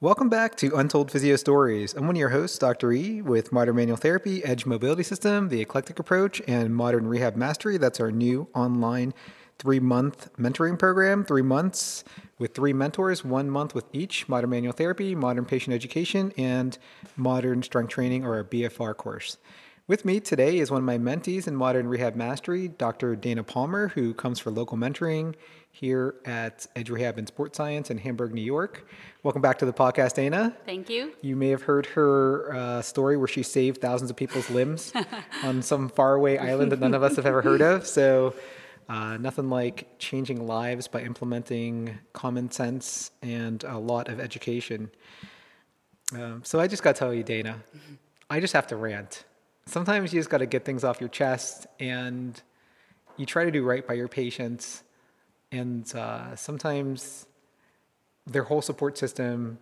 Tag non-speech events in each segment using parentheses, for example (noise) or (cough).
Welcome back to Untold Physio Stories. I'm one of your hosts, Dr. E, with Modern Manual Therapy, Edge Mobility System, the Eclectic Approach, and Modern Rehab Mastery. That's our new online three month mentoring program, three months with three mentors, one month with each Modern Manual Therapy, Modern Patient Education, and Modern Strength Training or a BFR course. With me today is one of my mentees in Modern Rehab Mastery, Dr. Dana Palmer, who comes for local mentoring here at Edge Rehab and Sports Science in Hamburg, New York. Welcome back to the podcast, Dana. Thank you. You may have heard her uh, story where she saved thousands of people's limbs (laughs) on some faraway island that none of us have ever heard of. So, uh, nothing like changing lives by implementing common sense and a lot of education. Um, so, I just got to tell you, Dana, I just have to rant. Sometimes you just got to get things off your chest and you try to do right by your patients and uh, sometimes their whole support system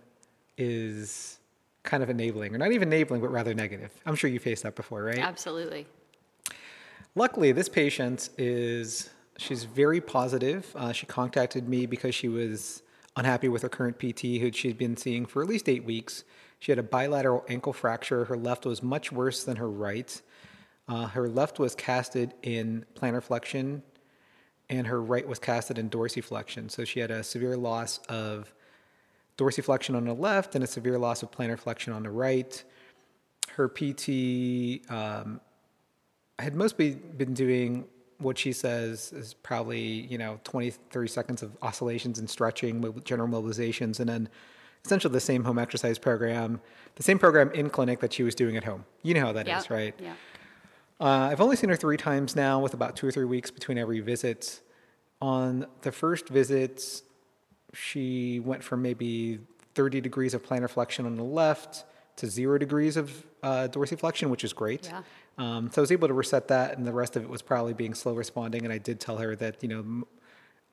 is kind of enabling, or not even enabling, but rather negative. I'm sure you faced that before, right? Absolutely. Luckily, this patient is she's very positive. Uh, she contacted me because she was unhappy with her current PT, who she'd been seeing for at least eight weeks. She had a bilateral ankle fracture. Her left was much worse than her right. Uh, her left was casted in plantar flexion and her right was casted in dorsiflexion. So she had a severe loss of dorsiflexion on the left and a severe loss of plantar flexion on the right. Her PT um, had mostly been doing what she says is probably, you know, 20, 30 seconds of oscillations and stretching, with general mobilizations, and then essentially the same home exercise program, the same program in clinic that she was doing at home. You know how that yeah. is, right? Yeah. Uh, I've only seen her three times now, with about two or three weeks between every visit. On the first visit, she went from maybe 30 degrees of plantar flexion on the left to zero degrees of uh, dorsiflexion, which is great. Yeah. Um, so I was able to reset that, and the rest of it was probably being slow responding. And I did tell her that you know m-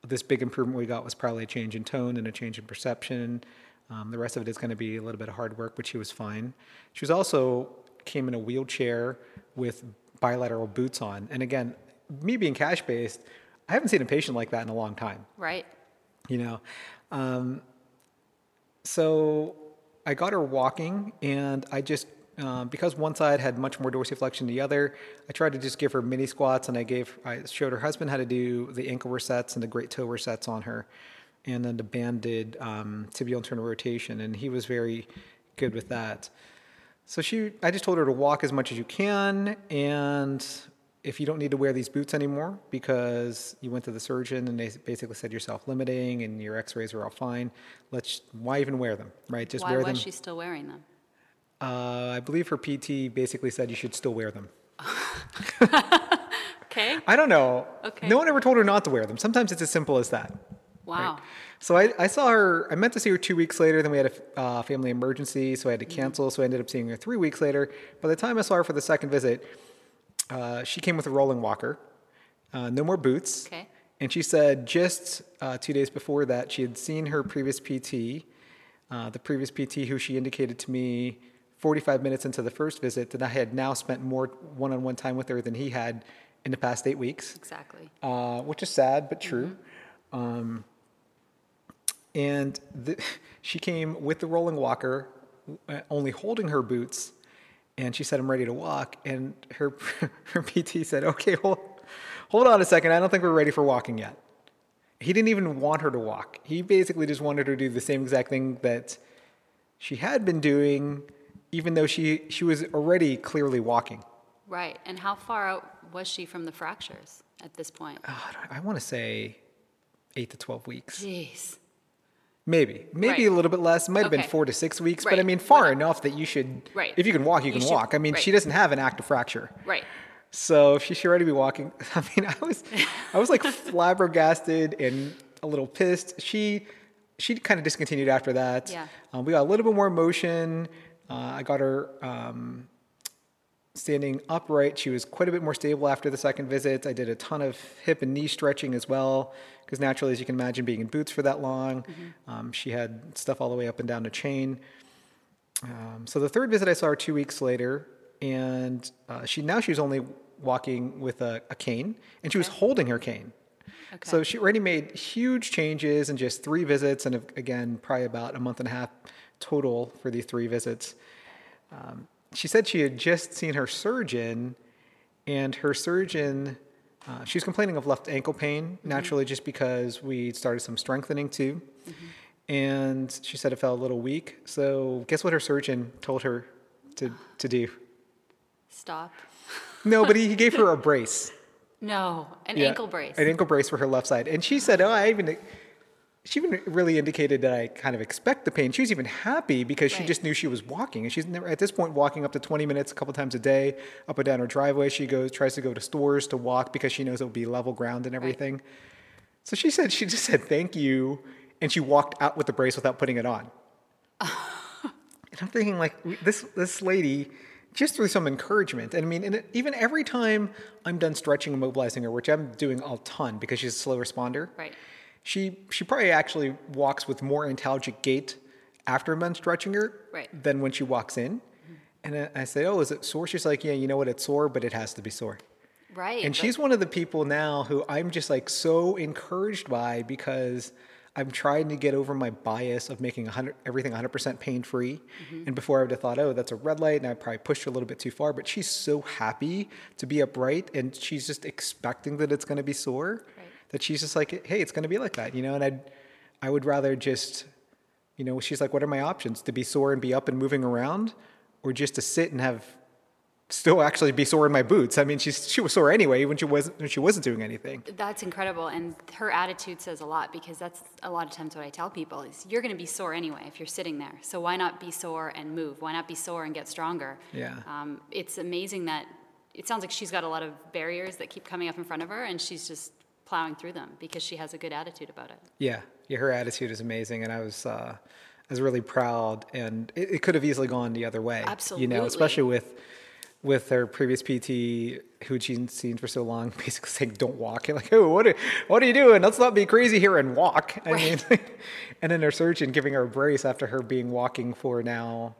this big improvement we got was probably a change in tone and a change in perception. Um, the rest of it is going to be a little bit of hard work, but she was fine. She was also came in a wheelchair with bilateral boots on. And again, me being cash based, I haven't seen a patient like that in a long time. Right. You know, um, so I got her walking, and I just um, because one side had much more dorsiflexion than the other, I tried to just give her mini squats, and I gave I showed her husband how to do the ankle resets and the great toe resets on her, and then the banded um, tibial internal rotation, and he was very good with that. So she, I just told her to walk as much as you can, and if you don't need to wear these boots anymore because you went to the surgeon and they basically said you're self-limiting and your X-rays are all fine, let's why even wear them, right? Just Why wear was them. she still wearing them? Uh, I believe her PT basically said you should still wear them. (laughs) Okay. I don't know. Okay. No one ever told her not to wear them. Sometimes it's as simple as that. Wow. So I, I saw her, I meant to see her two weeks later, then we had a uh, family emergency, so I had Mm-hmm. to cancel, so I ended up seeing her three weeks later. By the time I saw her for the second visit, uh, she came with a rolling walker, uh, no more boots. Okay. And she said just uh, two days before that, she had seen her previous PT, uh, the previous PT who she indicated to me 45 minutes into the first visit that I had now spent more one on one time with her than he had in the past eight weeks Exactly. uh, which is sad but true. Um, and the, (laughs) she came with the rolling walker, uh, only holding her boots, and she said, "I'm ready to walk." And her (laughs) her PT said, "Okay, hold hold on a second. I don't think we're ready for walking yet." He didn't even want her to walk. He basically just wanted her to do the same exact thing that she had been doing, even though she she was already clearly walking. Right. And how far out was she from the fractures at this point? Uh, I want to say eight to twelve weeks. Jeez. Maybe, maybe Right. a little bit less. It might have been four to six weeks, but I mean, far Whatever. enough that you should. Right. If you can walk, you You can should- walk. I mean, she doesn't have an active fracture, Right. so she should already be walking. (laughs) I mean, I was, I was like (laughs) flabbergasted and a little pissed. She, she kind of discontinued after that. Yeah. Um, we got a little bit more motion. Uh, I got her um, standing upright. She was quite a bit more stable after the second visit. I did a ton of hip and knee stretching as well, because naturally, as you can imagine, being in boots for that long, um, she had stuff all the way up and down the chain. Um, so the third visit, I saw her two weeks later, and uh, she now she was only walking with a, a cane, and she was holding her cane. Okay. So she already made huge changes in just three visits, and again, probably about a month and a half total for these three visits. Um, she said she had just seen her surgeon, and her surgeon, uh, she was complaining of left ankle pain, naturally, just because we started some strengthening too. And she said it felt a little weak. So, guess what her surgeon told her to, to do? Stop. (laughs) No, but he, he gave her a brace. No, an Yeah, ankle brace. An ankle brace for her left side. And she said, Oh, I even, she even really indicated that I kind of expect the pain. She was even happy because she just knew she was walking. And she's never, at this point, walking up to 20 minutes a couple times a day, up and down her driveway. She goes, tries to go to stores to walk because she knows it'll be level ground and everything. So she said, she just said, Thank you. And she walked out with the brace without putting it on. (laughs) And I'm thinking, like, this this lady just through some encouragement. And I mean, and it- even every time I'm done stretching and mobilizing her, which I'm doing a ton because she's a slow responder, Right. She she probably actually walks with more intelligent gait after I'm stretching her Right. than when she walks in. And I- I say, "Oh, is it sore?" She's like, "Yeah, you know what? It's sore, but it has to be sore." Right. And she's one of the people now who I'm just like so encouraged by because I'm trying to get over my bias of making 100, everything 100% pain free. Mm-hmm. And before I would have thought, oh, that's a red light, and I probably pushed her a little bit too far. But she's so happy to be upright, and she's just expecting that it's going to be sore. Right. That she's just like, hey, it's going to be like that, you know. And I, I would rather just, you know, she's like, what are my options? To be sore and be up and moving around, or just to sit and have still actually be sore in my boots. I mean, she's she was sore anyway when she wasn't when she wasn't doing anything. That's incredible, and her attitude says a lot because that's a lot of times what I tell people is you're going to be sore anyway if you're sitting there. So why not be sore and move? Why not be sore and get stronger? Yeah. Um, it's amazing that it sounds like she's got a lot of barriers that keep coming up in front of her, and she's just plowing through them because she has a good attitude about it. Yeah, yeah, her attitude is amazing, and I was uh, I was really proud. And it, it could have easily gone the other way. Absolutely, You know, especially with with her previous PT who she'd seen for so long, (laughs) basically saying, "Don't walk." And like, oh, what are, what are you doing? Let's not be crazy here and walk. I mean, (laughs) and then her surgeon giving her a brace after her being walking for now.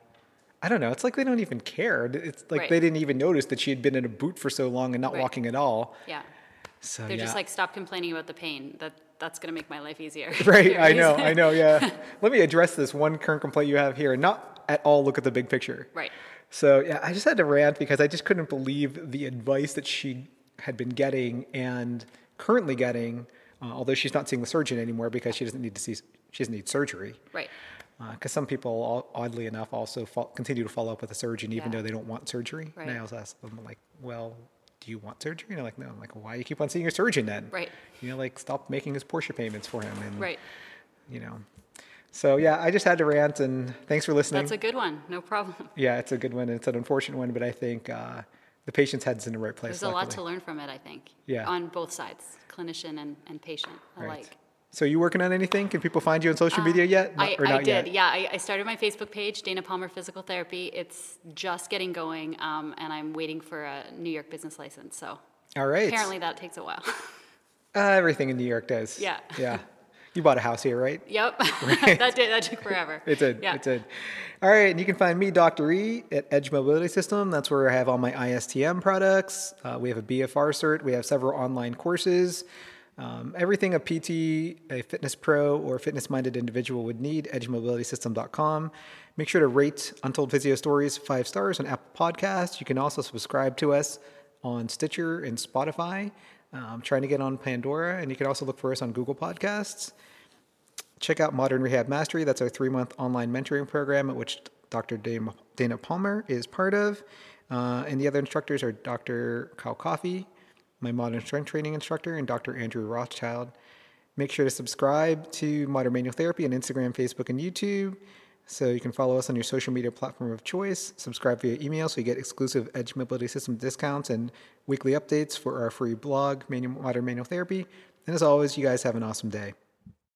I don't know. It's like they don't even care. It's like Right. they didn't even notice that she had been in a boot for so long and not Right. walking at all. Yeah. So They're yeah. just like, stop complaining about the pain. That that's going to make my life easier. (laughs) Right, (laughs) I know, I know, yeah. (laughs) Let me address this one current complaint you have here and not at all look at the big picture. Right. So, yeah, I just had to rant because I just couldn't believe the advice that she had been getting and currently getting, uh, although she's not seeing the surgeon anymore because she doesn't need to see, she doesn't need surgery. Right. Because some people, oddly enough, also fo- continue to follow up with a surgeon even Yeah. though they don't want surgery. Right. And I always ask them, like, well, do you want surgery? And they're like, no. I'm like, why do you keep on seeing your surgeon then? Right. You know, like, stop making his Porsche payments for him. And, Right. you know. So yeah, I just had to rant, and thanks for listening. That's a good one. No problem. (laughs) yeah, it's a good one. It's an unfortunate one, but I think uh, the patient's head's in the right place. There's a lot to learn from it, I think. Yeah. On both sides, clinician and, and patient Right. So you working on anything? Can people find you on social Uh, media yet? Not- I, or I not did, yet? yeah. I, I started my Facebook page, Dana Palmer Physical Therapy. It's just getting going, um, and I'm waiting for a New York business license. So All right. apparently that takes a while. (laughs) Uh, everything in New York does. Yeah. Yeah. You bought a house here, right? (laughs) yep, that did that took forever. (laughs) It did. Yeah. It did. All right. And you can find me, Dr. E, at Edge Mobility System. That's where I have all my ISTM products. Uh, we have a BFR cert. We have several online courses. Um, everything a PT, a fitness pro, or fitness minded individual would need, edgemobilitysystem.com. Make sure to rate Untold Physio Stories five stars on Apple Podcasts. You can also subscribe to us on Stitcher and Spotify. I'm trying to get on Pandora, and you can also look for us on Google Podcasts check out Modern Rehab Mastery. That's our three month online mentoring program, at which Dr. Dana Dana Palmer is part of. Uh, and the other instructors are Dr. Kyle Coffey, my modern strength training instructor, and Dr. Andrew Rothschild. Make sure to subscribe to Modern Manual Therapy on Instagram, Facebook, and YouTube. So you can follow us on your social media platform of choice. Subscribe via email so you get exclusive Edge Mobility System discounts and weekly updates for our free blog, Manual, Modern Manual Therapy. And as always, you guys have an awesome day.